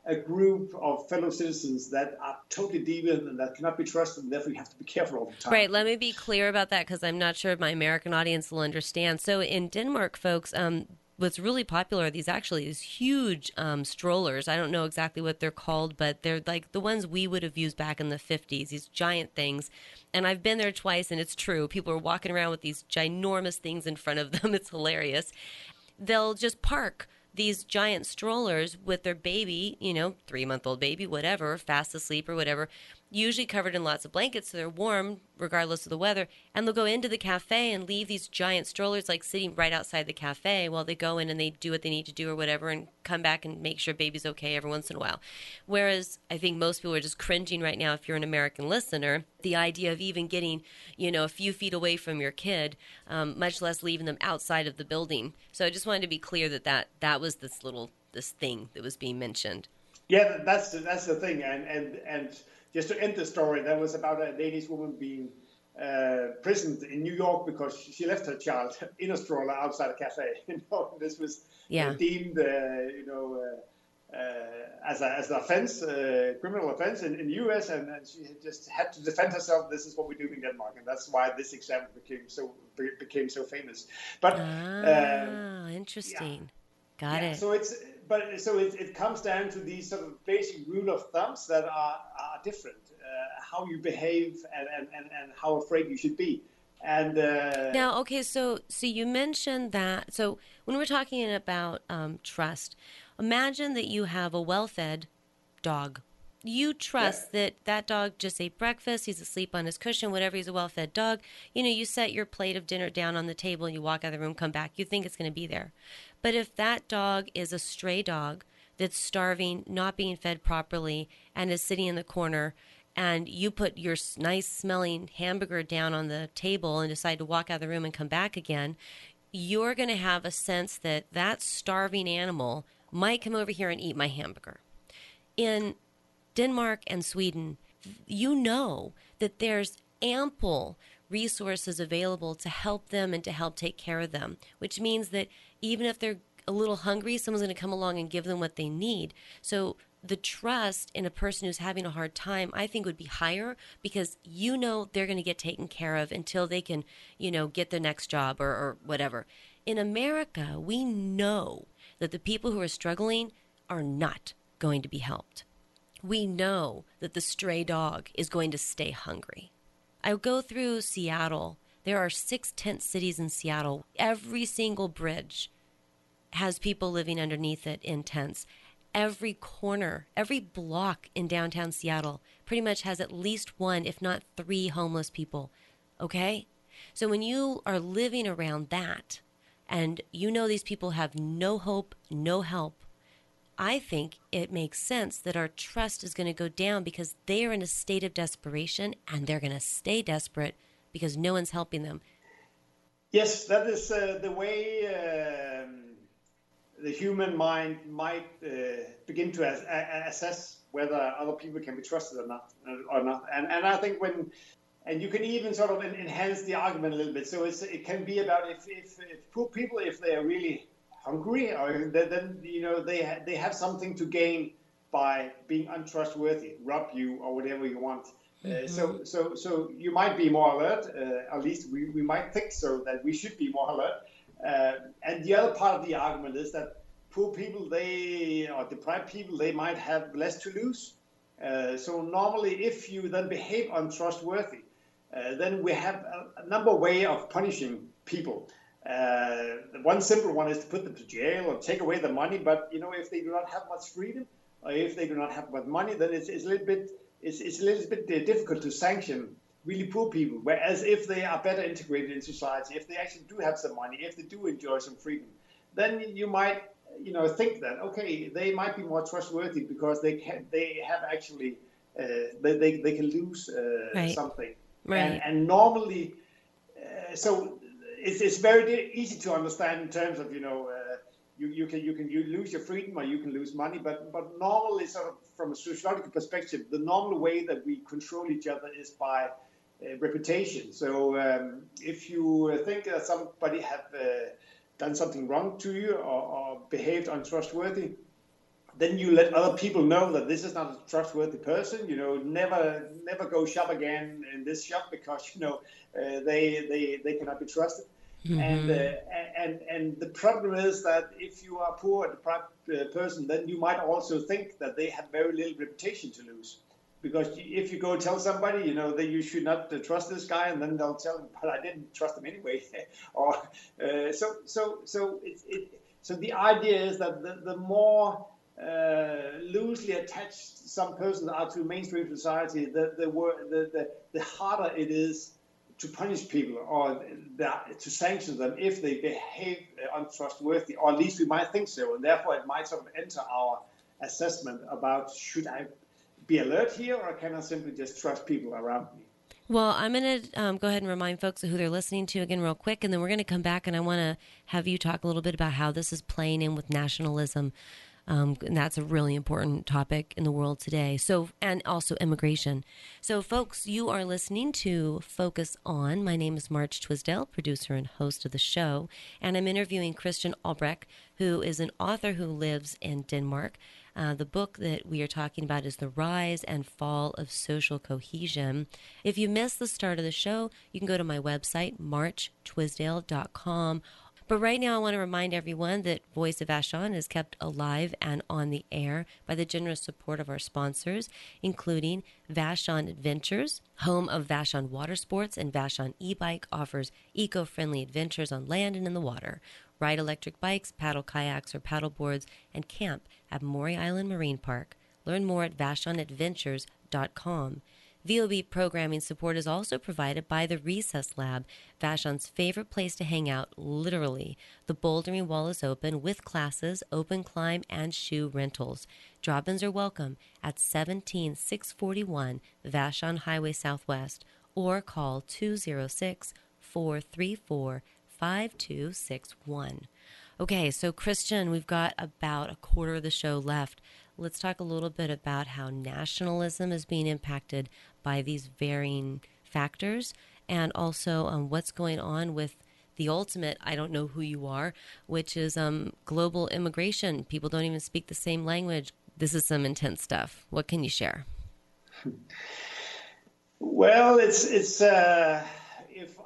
B: a group of fellow citizens that are totally deviant and that cannot be trusted, and therefore you have to be careful all the time.
A: Right. Let me be clear about that because I'm not sure my American audience will understand. So in Denmark, folks, um, what's really popular are these actually these huge um, strollers. I don't know exactly what they're called, but they're like the ones we would have used back in the 50s, these giant things. And I've been there twice, and it's true. People are walking around with these ginormous things in front of [LAUGHS] them. It's hilarious. They'll just park these giant strollers with their baby, you know, three month old baby, whatever, fast asleep or whatever, usually covered in lots of blankets so they're warm regardless of the weather. And they'll go into the cafe and leave these giant strollers like sitting right outside the cafe while they go in and they do what they need to do or whatever and come back and make sure baby's okay every once in a while. Whereas I think most people are just cringing right now if you're an American listener, the idea of even getting, you know, a few feet away from your kid, um, much less leaving them outside of the building. So I just wanted to be clear that that, that was this little this thing that was being mentioned.
B: Yeah, that's that's the thing, and and and just to end the story, that was about a Danish woman being uh, prisoned in New York because she left her child [LAUGHS] in a stroller outside a cafe. [LAUGHS] You know, this was yeah. deemed, uh, you know, uh, uh, as, a, as an offense, uh, criminal offense in, in the U.S., and, and, she just had to defend herself. This is what we do in Denmark, and that's why this example became so became so famous. But
A: ah, interesting. Yeah. Got yeah, it.
B: So it's but so it, it comes down to these sort of basic rule of thumbs that are, are different. Uh, how you behave and, and, and, and how afraid you should be. And uh,
A: now, okay, so so you mentioned that. So when we're talking about um, trust, imagine that you have a well-fed dog. You trust yeah. that that dog just ate breakfast. He's asleep on his cushion, whatever. He's a well-fed dog. You know, you set your plate of dinner down on the table, and you walk out of the room, come back. You think it's going to be there. But if that dog is a stray dog that's starving, not being fed properly, and is sitting in the corner, and you put your nice smelling hamburger down on the table and decide to walk out of the room and come back again, you're going to have a sense that that starving animal might come over here and eat my hamburger. In Denmark and Sweden, you know that there's ample resources available to help them and to help take care of them, which means that even if they're a little hungry, someone's going to come along and give them what they need. So the trust in a person who's having a hard time, I think, would be higher because you know they're going to get taken care of until they can, you know, get their next job or, or whatever. In America, we know that the people who are struggling are not going to be helped. We know that the stray dog is going to stay hungry. I go through Seattle. There are six tent cities in Seattle. Every single bridge has people living underneath it in tents. Every corner, every block in downtown Seattle pretty much has at least one, if not three, homeless people. Okay? So when you are living around that and you know these people have no hope, no help, I think it makes sense that our trust is going to go down because they are in a state of desperation and they're going to stay desperate because no one's helping them.
B: Yes, that is uh, the way um, the human mind might uh, begin to as- assess whether other people can be trusted or not, or not. And, and I think when, and you can even sort of enhance the argument a little bit. So it can be about if, if, if poor people, if they are really hungry, or then you know they ha- they have something to gain by being untrustworthy, rob you or whatever you want. Uh, mm-hmm. Uh, so so so you might be more alert. Uh, at least we, we might think so that we should be more alert. Uh, and the other part of the argument is that poor people, they or deprived people, they might have less to lose. Uh, so normally, if you then behave untrustworthy, uh, then we have a, a number way of punishing people. Uh, one simple one is to put them to jail or take away the money. But you know, if they do not have much freedom, or if they do not have much money, then it's, it's a little bit it's, it's a little bit difficult to sanction really poor people. Whereas if they are better integrated in society, if they actually do have some money, if they do enjoy some freedom, then you might you know think that okay, they might be more trustworthy because they can they have actually uh, they, they, they can lose uh, right. something. Right. And, and normally, uh, so it's, it's very easy to understand in terms of you know uh, you, you can you can you lose your freedom or you can lose money but but normally sort of from a sociological perspective the normal way that we control each other is by reputation so um, if you think that somebody have uh, done something wrong to you or, or behaved untrustworthy then you let other people know that this is not a trustworthy person. You know, never never go shop again in this shop because you know uh, they they they cannot be trusted. Mm-hmm. And, uh, and and the problem is that if you are poor and deprived uh, person, then you might also think that they have very little reputation to lose, because if you go tell somebody, you know, that you should not uh, trust this guy, and then they'll tell him, but I didn't trust him anyway, [LAUGHS] or uh, so so so it, it so the idea is that the, the more uh, loosely attached some persons are to mainstream society, the the, the, the, the harder it is to punish people or to sanction them if they behave untrustworthy, or at least we might think so, and therefore it might sort of enter our assessment about should I be alert here or can I simply just trust people around me?
A: Well, I'm going to um, go ahead and remind folks who they're listening to again, real quick, and then we're going to come back and I want to have you talk a little bit about how this is playing in with nationalism um, and that's a really important topic in the world today. So, and also immigration. So, folks, you are listening to Focus On. My name is March Twisdale, producer and host of the show, and I'm interviewing Christian Albrekt, who is an author who lives in Denmark. Uh, the book that we are talking about is The Rise and Fall of Social Cohesion. If you missed the start of the show, you can go to my website, marchtwisdale.com but right now, I want to remind everyone that Voice of Vashon is kept alive and on the air by the generous support of our sponsors, including Vashon Adventures, home of Vashon Water Sports, and Vashon e Bike offers eco friendly adventures on land and in the water. Ride electric bikes, paddle kayaks or paddle boards, and camp at Maury Island Marine Park. Learn more at vashonadventures.com. VOB programming support is also provided by the Recess Lab, Vashon's favorite place to hang out, literally. The bouldering wall is open with classes, open climb, and shoe rentals. Drop ins are welcome at 17641 Vashon Highway Southwest or call 206 434 5261. Okay, so Christian, we've got about a quarter of the show left. Let's talk a little bit about how nationalism is being impacted by these varying factors and also um, what's going on with the ultimate I don't know who you are, which is um, global immigration. People don't even speak the same language. This is some intense stuff. What can you share? [LAUGHS]
B: Well, it's it's uh,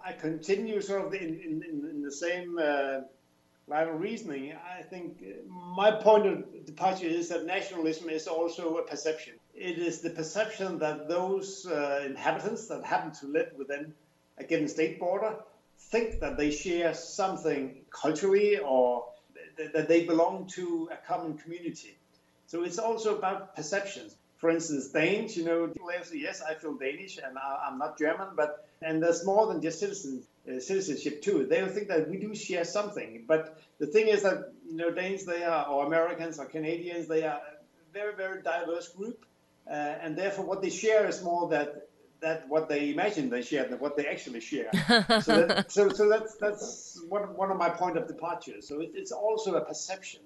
B: I continue sort of in, in, in the same uh, line of reasoning, I think my point of departure is that nationalism is also a perception. It is the perception that those uh, inhabitants that happen to live within a given state border think that they share something culturally or th- that they belong to a common community. So it's also about perceptions. For instance, Danes, you know, people say, yes, I feel Danish and I, am not German, but and there's more than just citizen, uh, citizenship too. They'll think that we do share something. But the thing is that, you know, Danes, they are, or Americans or Canadians, they are a very, very diverse group. Uh, and therefore what they share is more that that what they imagine they share than what they actually share. so, that, [LAUGHS] so, so, that's that's one, one of my point of departure. So it, it's also a perception.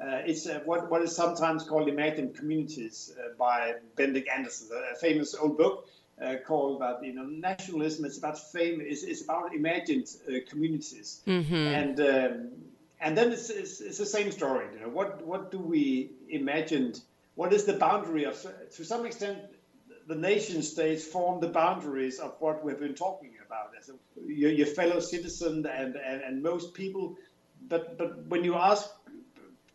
B: Uh, it's uh, what, what is sometimes called imagined communities uh, by Benedict Anderson, a famous old book uh, called that you know nationalism is about fame is, is about imagined uh, communities mm-hmm. and um, and then it's, it's, it's, the same story you know what what do we imagine what is the boundary of to some extent the nation states form the boundaries of what we've been talking about as a, your, your fellow citizen and, and, and most people. But, but when you ask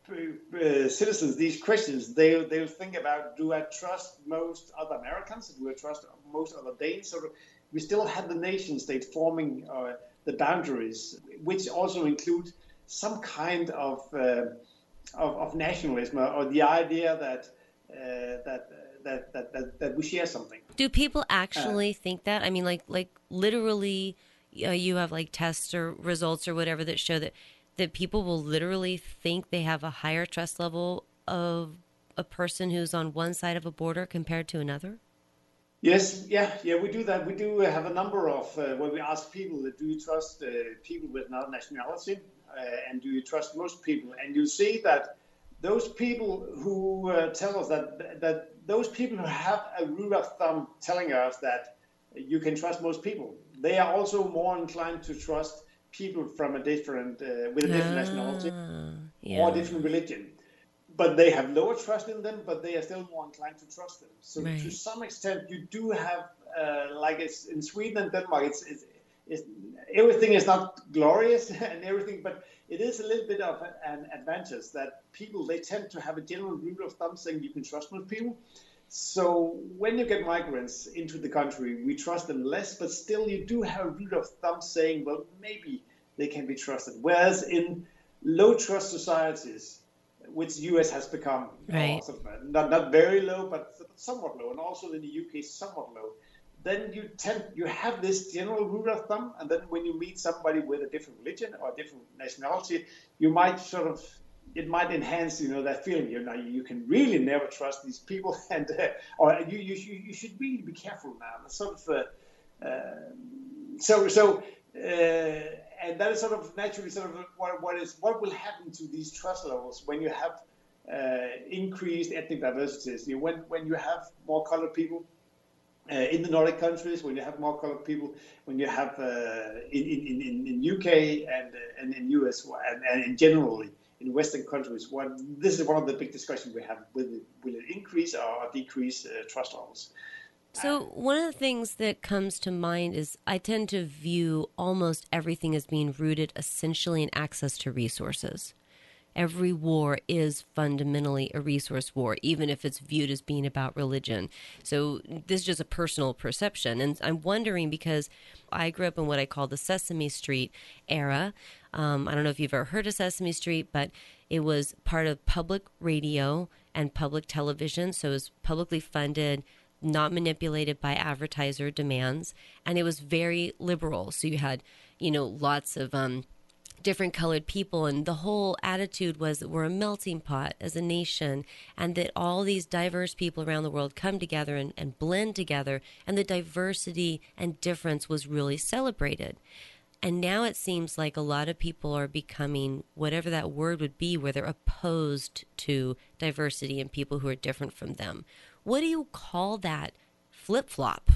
B: uh, citizens these questions, they, they'll think about do I trust most other Americans? Do I trust most other Danes? So we still have the nation state forming uh, the boundaries, which also include some kind of, uh, of, of, nationalism or the idea that, uh, that that, that, that, that we share something.
A: Do people actually uh, think that? I mean, like like literally, uh, you have like tests or results or whatever that show that that people will literally think they have a higher trust level of a person who's on one side of a border compared to another.
B: Yes, yeah, yeah, we do that. We do have a number of uh, where we ask people, do you trust uh, people with another nationality, uh, and do you trust most people? And you see that those people who uh, tell us that that those people who have a rule of thumb telling us that you can trust most people, they are also more inclined to trust people from a different, uh, with a different nationality yeah. or different religion. But they have lower trust in them, but they are still more inclined to trust them. So right. to some extent, you do have, uh, like it's in Sweden and Denmark, it's, it's, it's, everything is not glorious [LAUGHS] and everything, but it is a little bit of an advantage that people they tend to have a general rule of thumb saying you can trust most people. So when you get migrants into the country, we trust them less, but still you do have a rule of thumb saying, well, maybe they can be trusted. Whereas in low trust societies, which the US has become,
A: right.
B: not, not very low, but somewhat low, and also in the UK, somewhat low then you tend you have this general rule of thumb, and then when you meet somebody with a different religion or a different nationality, you might sort of it might enhance you know that feeling. You know, you can really never trust these people, [LAUGHS] and uh, or you, you you should really be careful now. Sort of uh, uh, so so. Uh, and that is sort of naturally sort of what, what is what will happen to these trust levels when you have uh, increased ethnic diversities. You know, when when you have more colored people, uh, in the Nordic countries, when you have more colored people, when you have uh, in, in, in, in UK and, and in US and, and in generally in Western countries, what this is one of the big discussions we have: will it, will it increase or decrease uh, trust levels?
A: So one of the things that comes to mind is I tend to view almost everything as being rooted essentially in access to resources every war is fundamentally a resource war, even if it's viewed as being about religion. So this is just a personal perception. And I'm wondering because I grew up in what I call the Sesame Street era. Um, I don't know if you've ever heard of Sesame Street, but it was part of public radio and public television. So it was publicly funded not manipulated by advertiser demands and it was very liberal so you had you know lots of um, different colored people and the whole attitude was that we're a melting pot as a nation and that all these diverse people around the world come together and, and blend together and the diversity and difference was really celebrated And now it seems like a lot of people are becoming whatever that word would be, where they're opposed to diversity and people who are different from them. What do you call that flip flop?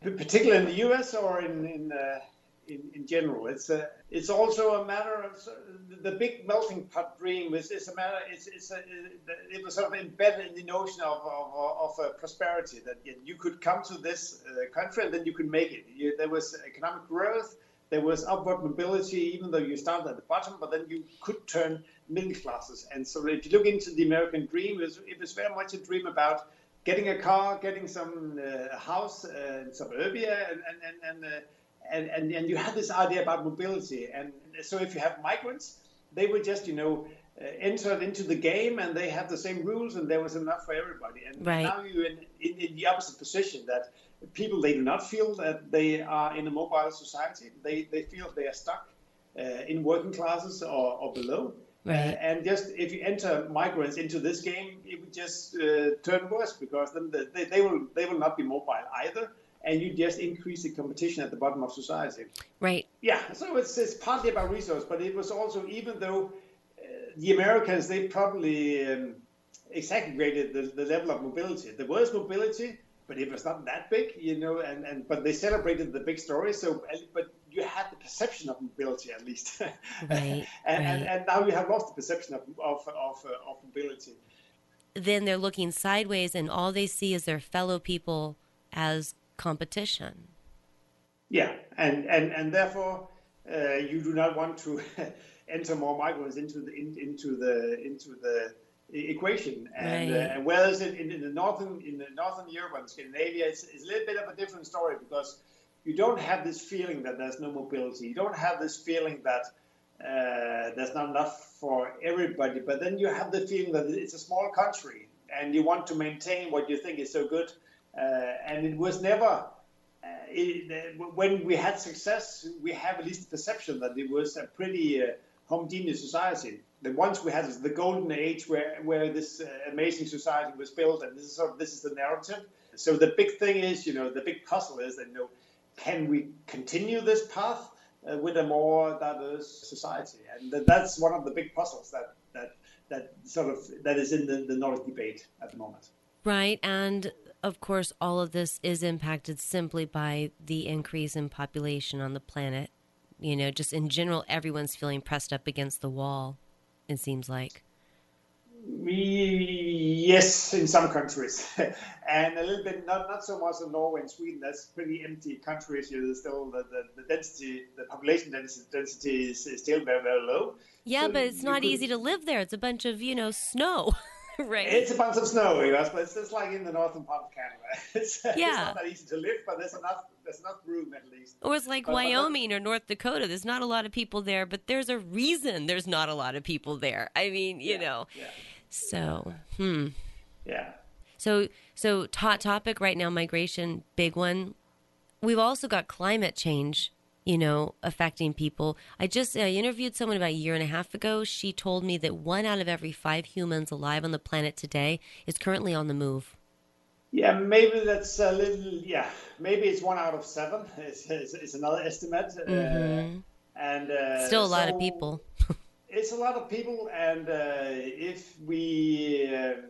B: Particularly in the US or in, in uh, in, in general. It's a, it's also a matter of the big melting pot dream is, is a matter. It's, it's a, it was sort of embedded in the notion of of, of prosperity that you could come to this uh, country and then you could make it. You, there was economic growth. There was upward mobility, even though you started at the bottom, but then you could turn middle classes. And so, if you look into the American dream, it was, it was very much a dream about getting a car, getting some uh, house uh, in suburbia, and and and, and uh, and, and, and you have this idea about mobility. And so if you have migrants, they were just, you know, uh, entered into the game and they had the same rules and there was enough for everybody. And right. now you're in, in, in, the opposite position that people, they do not feel that they are in a mobile society. They, they feel they are stuck uh, in working classes or, or below. Right. Uh, and just if you enter migrants into this game, it would just uh, turn worse because then the, they, they will they will not be mobile either and you just increase the competition at the bottom of society.
A: Right.
B: Yeah. So it's, it's partly about resource, but it was also even though uh, the Americans they probably um, exaggerated the, the level of mobility. There was mobility, but it was not that big, you know. And, and but they celebrated the big story. So, but you had the perception of mobility at least, [LAUGHS] right, and, right. And, and now you have lost the perception of of of, uh, of mobility.
A: Then they're looking sideways, and all they see is their fellow people as competition.
B: Yeah, and and and therefore uh, you do not want to [LAUGHS] enter more migrants into the in, into the into the equation. And, right. uh, and whereas in, in, the northern in the northern Europe and Scandinavia, it's, it's a little bit of a different story because you don't have this feeling that there's no mobility. You don't have this feeling that uh, there's not enough for everybody. But then you have the feeling that it's a small country and you want to maintain what you think is so good uh, and it was never, uh, it, when we had success, we have at least the perception that it was a pretty uh, homogeneous society. The once we had the golden age where, where this amazing society was built, and this is sort of, this is the narrative. So the big thing is, you know, the big puzzle is that, you know, can we continue this path uh, with a more diverse society? And that's one of the big puzzles that that that sort of that is in the, the Nordic debate at the moment.
A: Right, and of course, all of this is impacted simply by the increase in population on the planet. You know, just in general, everyone's feeling pressed up against the wall, it seems like.
B: Yes, in some countries, [LAUGHS] and a little bit not not so much in Norway and Sweden. That's pretty empty countries. You still the, the, the, density, the population density, density is, is, still very very low.
A: Yeah, so but it's not could... easy to live there. It's a bunch of you know snow. [LAUGHS] right.
B: It's a bunch of snow, yes, but it's just like in the northern part of Canada. [LAUGHS] It's, yeah. it's not that easy to live, but there's enough there's enough room at least.
A: Or it's like
B: but,
A: Wyoming but, or North Dakota. There's not a lot of people there, but there's a reason there's not a lot of people there. I mean, you
B: yeah,
A: know.
B: Yeah.
A: So, hmm.
B: Yeah.
A: So, so hot topic right now, migration, big one. We've also got climate change you know, affecting people. I just I interviewed someone about a year and a half ago. She told me that one out of every five humans alive on the planet today is currently on the move.
B: Yeah, maybe that's a little. Yeah, maybe it's one out of seven. It's, it's, it's another estimate, mm-hmm. uh, and uh,
A: still a lot so of people. [LAUGHS]
B: it's a lot of people, and uh, if we, um,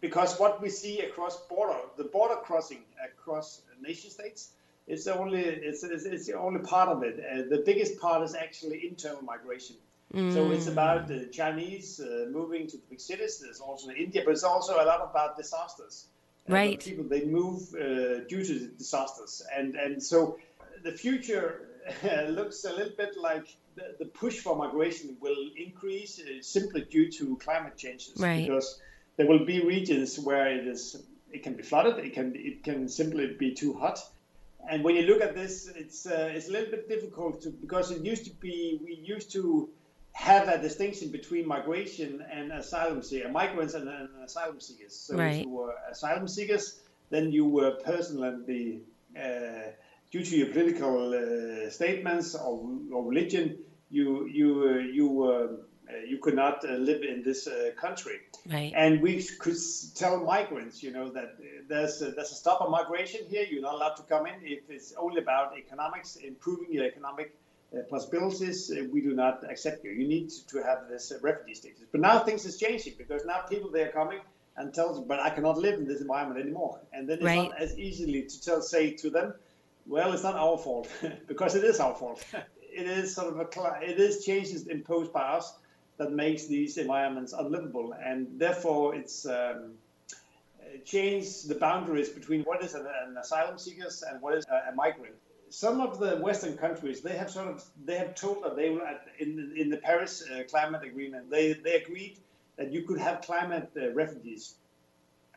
B: because what we see across border, the border crossing across nation states it's only it's, it's, it's the only part of it. Uh, the biggest part is actually internal migration. Mm. So it's about the Chinese uh, moving to the big cities. There's also India, but it's also a lot about disasters.
A: Uh, right.
B: people they move uh, due to disasters, and and so the future [LAUGHS] looks a little bit like the, the, push for migration will increase uh, simply due to climate changes.
A: Right.
B: Because there will be regions where it is it can be flooded. It can it can simply be too hot and when you look at this, it's uh, it's a little bit difficult to because it used to be we used to have a distinction between migration and asylum seekers, migrants and, and, asylum seekers. So
A: right.
B: if you were asylum seekers, then you were personally, uh, due to your political uh, statements or, or, religion, you you uh, you uh, you could not uh, live in this uh, country.
A: Right.
B: And we could tell migrants, you know, that there's a, there's a stop on migration here. You're not allowed to come in if it's only about economics, improving your economic uh, possibilities, uh, we do not accept you. You need to have this uh, refugee status. But now things is changing because now people they are coming and tell them, but I cannot live in this environment anymore. And then it's
A: Right.
B: not as easily to tell, say to them, well, it's not our fault [LAUGHS] because it is our fault. [LAUGHS] it is sort of a, it is changes imposed by us that makes these environments unlivable, and therefore it's um, changed the boundaries between what is an, an asylum seeker and what is a, a migrant. Some of the Western countries they have sort of they have told that they will in in the Paris uh, climate agreement they they agreed that you could have climate uh, refugees,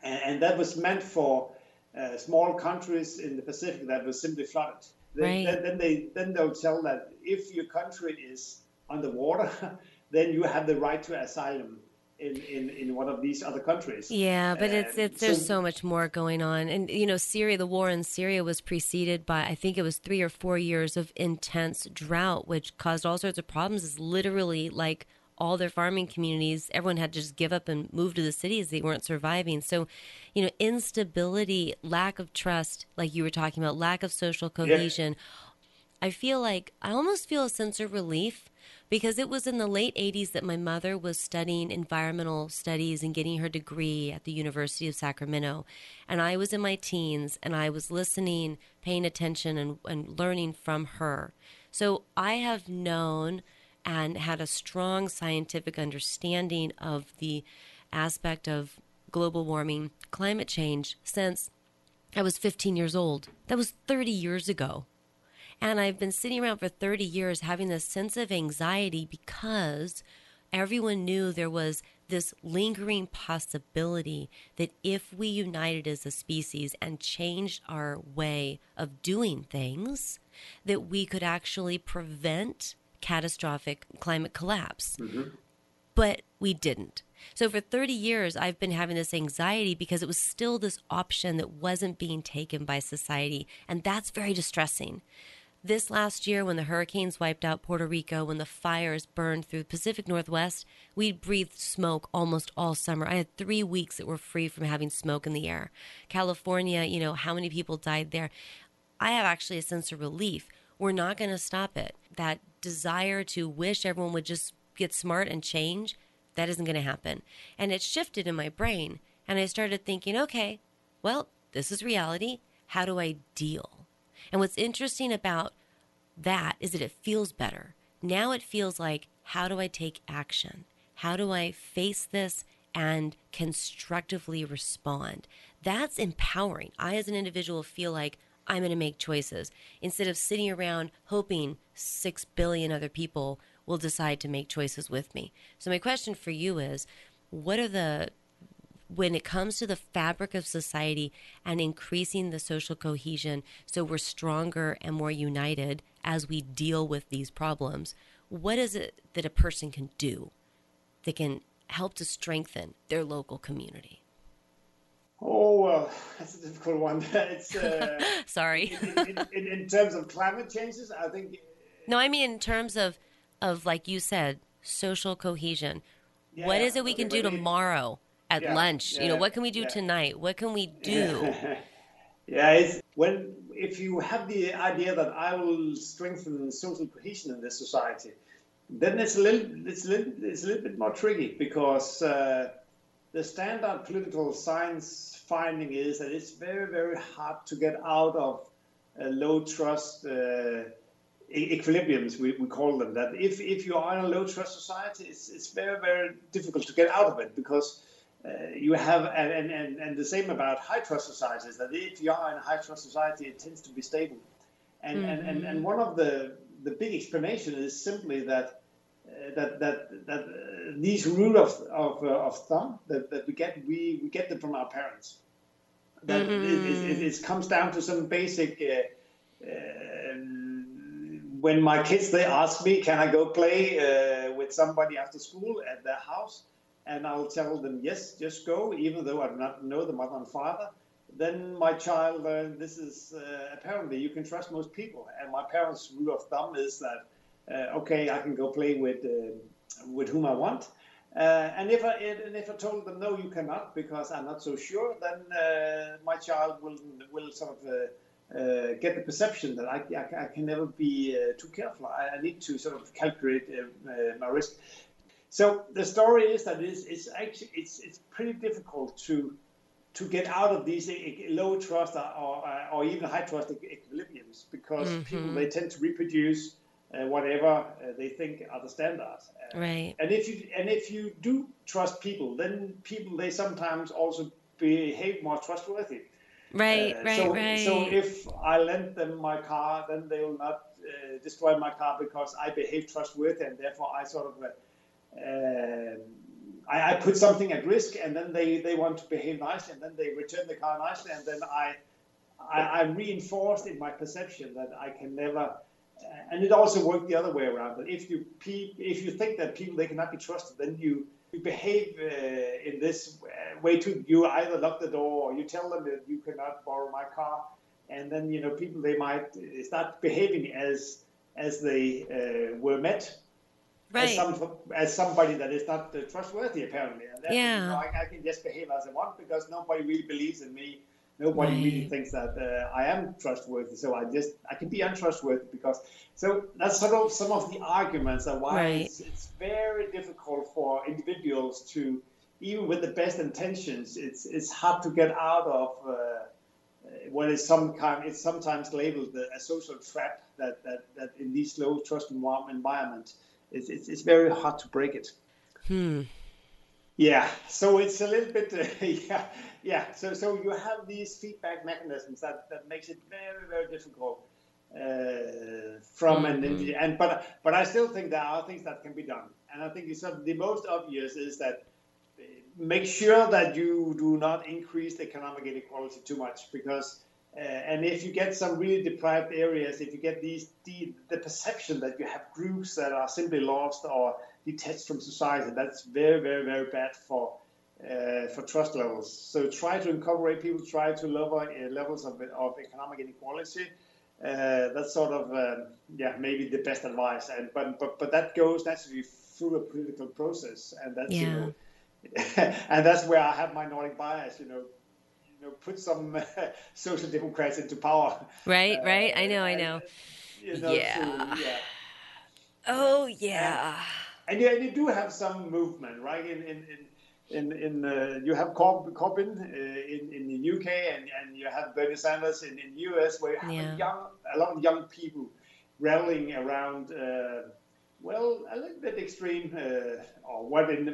B: and, and that was meant for uh, small countries in the Pacific that were simply flooded. Then,
A: Right.
B: then, then they then they'll tell that if your country is underwater, [LAUGHS] then you have the right to asylum in, in, in one of these other countries.
A: Yeah, but it's
B: Um,
A: it's there's
B: so-
A: so much more going on, and you know, Syria, the war in Syria was preceded by I think it was three or four years of intense drought, which caused all sorts of problems. It's literally like all their farming communities, everyone had to just give up and move to the cities. They weren't surviving. So, you know, instability, lack of trust, like you were talking about, lack of social cohesion. I feel like I almost feel a sense of relief because it was in the late 80s that my mother was studying environmental studies and getting her degree at the University of Sacramento. And I was in my teens and I was listening, paying attention, and, and learning from her. So I have known and had a strong scientific understanding of the aspect of global warming, climate change since I was 15 years old. That was 30 years ago. And I've been sitting around for 30 years having this sense of anxiety because everyone knew there was this lingering possibility that if we united as a species and changed our way of doing things, that we could actually prevent catastrophic climate collapse mm-hmm. but we didn't. So for 30 years, I've been having this anxiety because it was still this option that wasn't being taken by society. And that's very distressing. This last year, when the hurricanes wiped out Puerto Rico, when the fires burned through the Pacific Northwest, we breathed smoke almost all summer. I had three weeks that were free from having smoke in the air. California, you know, how many people died there? I have actually a sense of relief. We're not going to stop it. That desire to wish everyone would just get smart and change, that isn't going to happen. And it shifted in my brain. And I started thinking, okay, well, this is reality. How do I deal? And what's interesting about that is that it feels better. Now it feels like, how do I take action? How do I face this and constructively respond? That's empowering. I, as an individual, feel like I'm going to make choices instead of sitting around hoping 6 billion other people will decide to make choices with me. So, my question for you is what are the when it comes to the fabric of society and increasing the social cohesion so we're stronger and more united as we deal with these problems, what is it that a person can do that can help to strengthen their local community?
B: Oh well, [LAUGHS] that's a difficult one. [LAUGHS] it's uh, [LAUGHS]
A: Sorry.
B: in, in, in terms of climate changes. I think
A: no, I mean in terms of of like you said, social cohesion. what
B: Yeah,
A: is it we can do tomorrow at
B: Yeah,
A: lunch? you know, what can we do
B: yeah.
A: tonight? What can we do?
B: Yeah, it's when if you have the idea that I will strengthen social cohesion in this society, then it's a little it's a little it's a little bit more tricky because uh, the standard political science finding is that it's very very hard to get out of uh, low trust uh, equilibriums we, we call them that. If, if you are in a low trust society it's, it's very very difficult to get out of it because uh, you have and, and, and, and the same about high trust societies that if you are in a high trust society it tends to be stable. And and, and, and one of the the big explanation is simply that that that that uh, these rule of of, uh, of thumb that, that we get we, we get them from our parents. That it, it, it, it comes down to some basic uh, uh, when my kids they ask me can i go play uh, with somebody after school at their house? And i'll tell them yes just go even though i do not know the mother and father. Then my child this is uh, apparently you can trust most people. And my parents rule of thumb is that okay i can go play with uh, with whom i want uh, and if I and if I told them no, you cannot because I'm not so sure, then uh, my child will will sort of uh, uh, get the perception that I, I, I can never be uh, too careful. I, I, need to sort of calculate uh, uh, my risk. So the story is that it's, it's actually it's it's pretty difficult to to get out of these low trust or, or even high trust equilibriums because mm-hmm. people they tend to reproduce uh, whatever uh, they think are the standards.
A: Uh, right.
B: And if you and if you do trust people, then people they sometimes also behave more trustworthy.
A: Right, uh, right,
B: so,
A: right.
B: So if I lend them my car, then they will not uh, destroy my car because I behave trustworthy, and therefore I sort of uh, I, I, put something at risk, and then they, they want to behave nicely, and then they return the car nicely, and then I, I am reinforced in my perception that I can never. And it also worked the other way around. That if you if you think that people they cannot be trusted, then you you behave uh, in this way too. You either lock the door or you tell them that you cannot borrow my car, and then you know people they might start behaving as as they uh, were met
A: right.
B: as, some, as somebody that is not uh, trustworthy, apparently. And
A: yeah.
B: You know, I, I, can just behave as I want because nobody really believes in me. Nobody right. really thinks that uh, I am trustworthy. So I just I can be untrustworthy because so that's sort of some of the arguments that why
A: right.
B: it's, it's very difficult for individuals to even with the best intentions, it's it's hard to get out of uh, what is some kind. It's sometimes labeled a social trap that that, that in these low trust environment it's, it's, it's very hard to break it.
A: Hmm.
B: Yeah, so it's a little bit, uh, [LAUGHS] yeah, yeah. So, so you have these feedback mechanisms that, that makes it very, very difficult uh, from mm-hmm. an and but but I still think there are things that can be done, and I think it's the most obvious is that uh, make sure that you do not increase the economic inequality too much because uh, and if you get some really deprived areas, if you get these the, the perception that you have groups that are simply lost or detached from society, that's very, very, very bad for uh, for trust levels. So try to incorporate people, try to lower uh, levels of, of economic inequality. Uh, that's sort of um, yeah maybe the best advice. And but but but that goes naturally through a political process, and that's
A: yeah.
B: you know, [LAUGHS] and that's where I have my Nordic bias. You know, you know, put some [LAUGHS] social democrats into power.
A: Right, uh, right. I know, I know.
B: You know
A: yeah.
B: To, yeah.
A: Oh yeah.
B: And, and, you, and you do have some movement, right? In in in in, in uh, you have Corbyn uh, in in the UK, and, and you have Bernie Sanders in in US, where you have
A: yeah.
B: a young a lot of young people rallying around. Uh, well, a little bit extreme, uh, or what in the,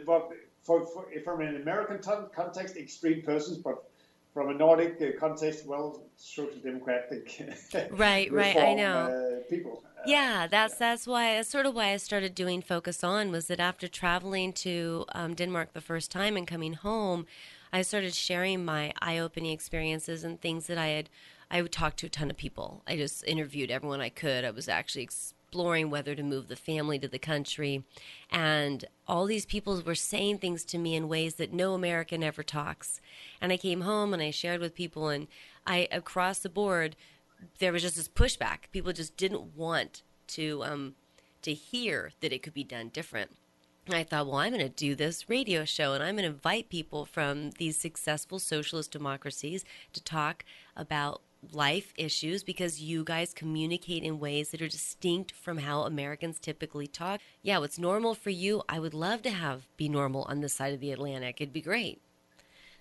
B: for, for, from an American context, extreme persons, but from a Nordic uh, context, well, social democratic. [LAUGHS]
A: right, right. I know
B: uh, people. Uh,
A: yeah, that's that's why that's sort of why I started doing Focus On was that after traveling to um, Denmark the first time and coming home, I started sharing my eye-opening experiences and things that I had. I would talk to a ton of people. I just interviewed everyone I could. I was actually exploring whether to move the family to the country. And all these people were saying things to me in ways that no American ever talks. And I came home and I shared with people, and I, across the board, there was just this pushback. People just didn't want to, um, to hear that it could be done different. And I thought, well, I'm going to do this radio show and I'm going to invite people from these successful socialist democracies to talk about life issues because you guys communicate in ways that are distinct from how Americans typically talk. Yeah, what's normal for you, I would love to have be normal on this side of the Atlantic. It'd be great.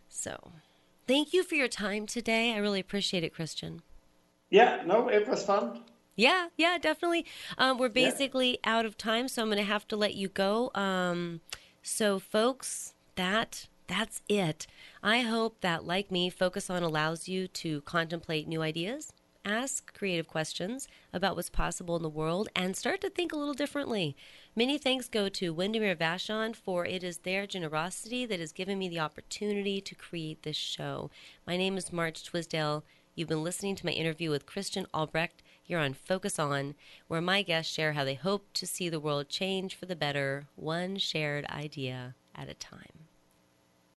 A: So, thank you for your time today. I really appreciate it, Christian.
B: Yeah, no, it was fun.
A: Yeah, yeah, definitely. Um, we're basically yeah. out of time, so I'm going to have to let you go. Um, so, folks, that that's it. I hope that, like me, Focus On allows you to contemplate new ideas, ask creative questions about what's possible in the world, and start to think a little differently. Many thanks go to Windermere Vashon, for it is their generosity that has given me the opportunity to create this show. My name is March Twisdale. You've been listening to my interview with Christian Albrekt here on Focus On, where my guests share how they hope to see the world change for the better, one shared idea at a time.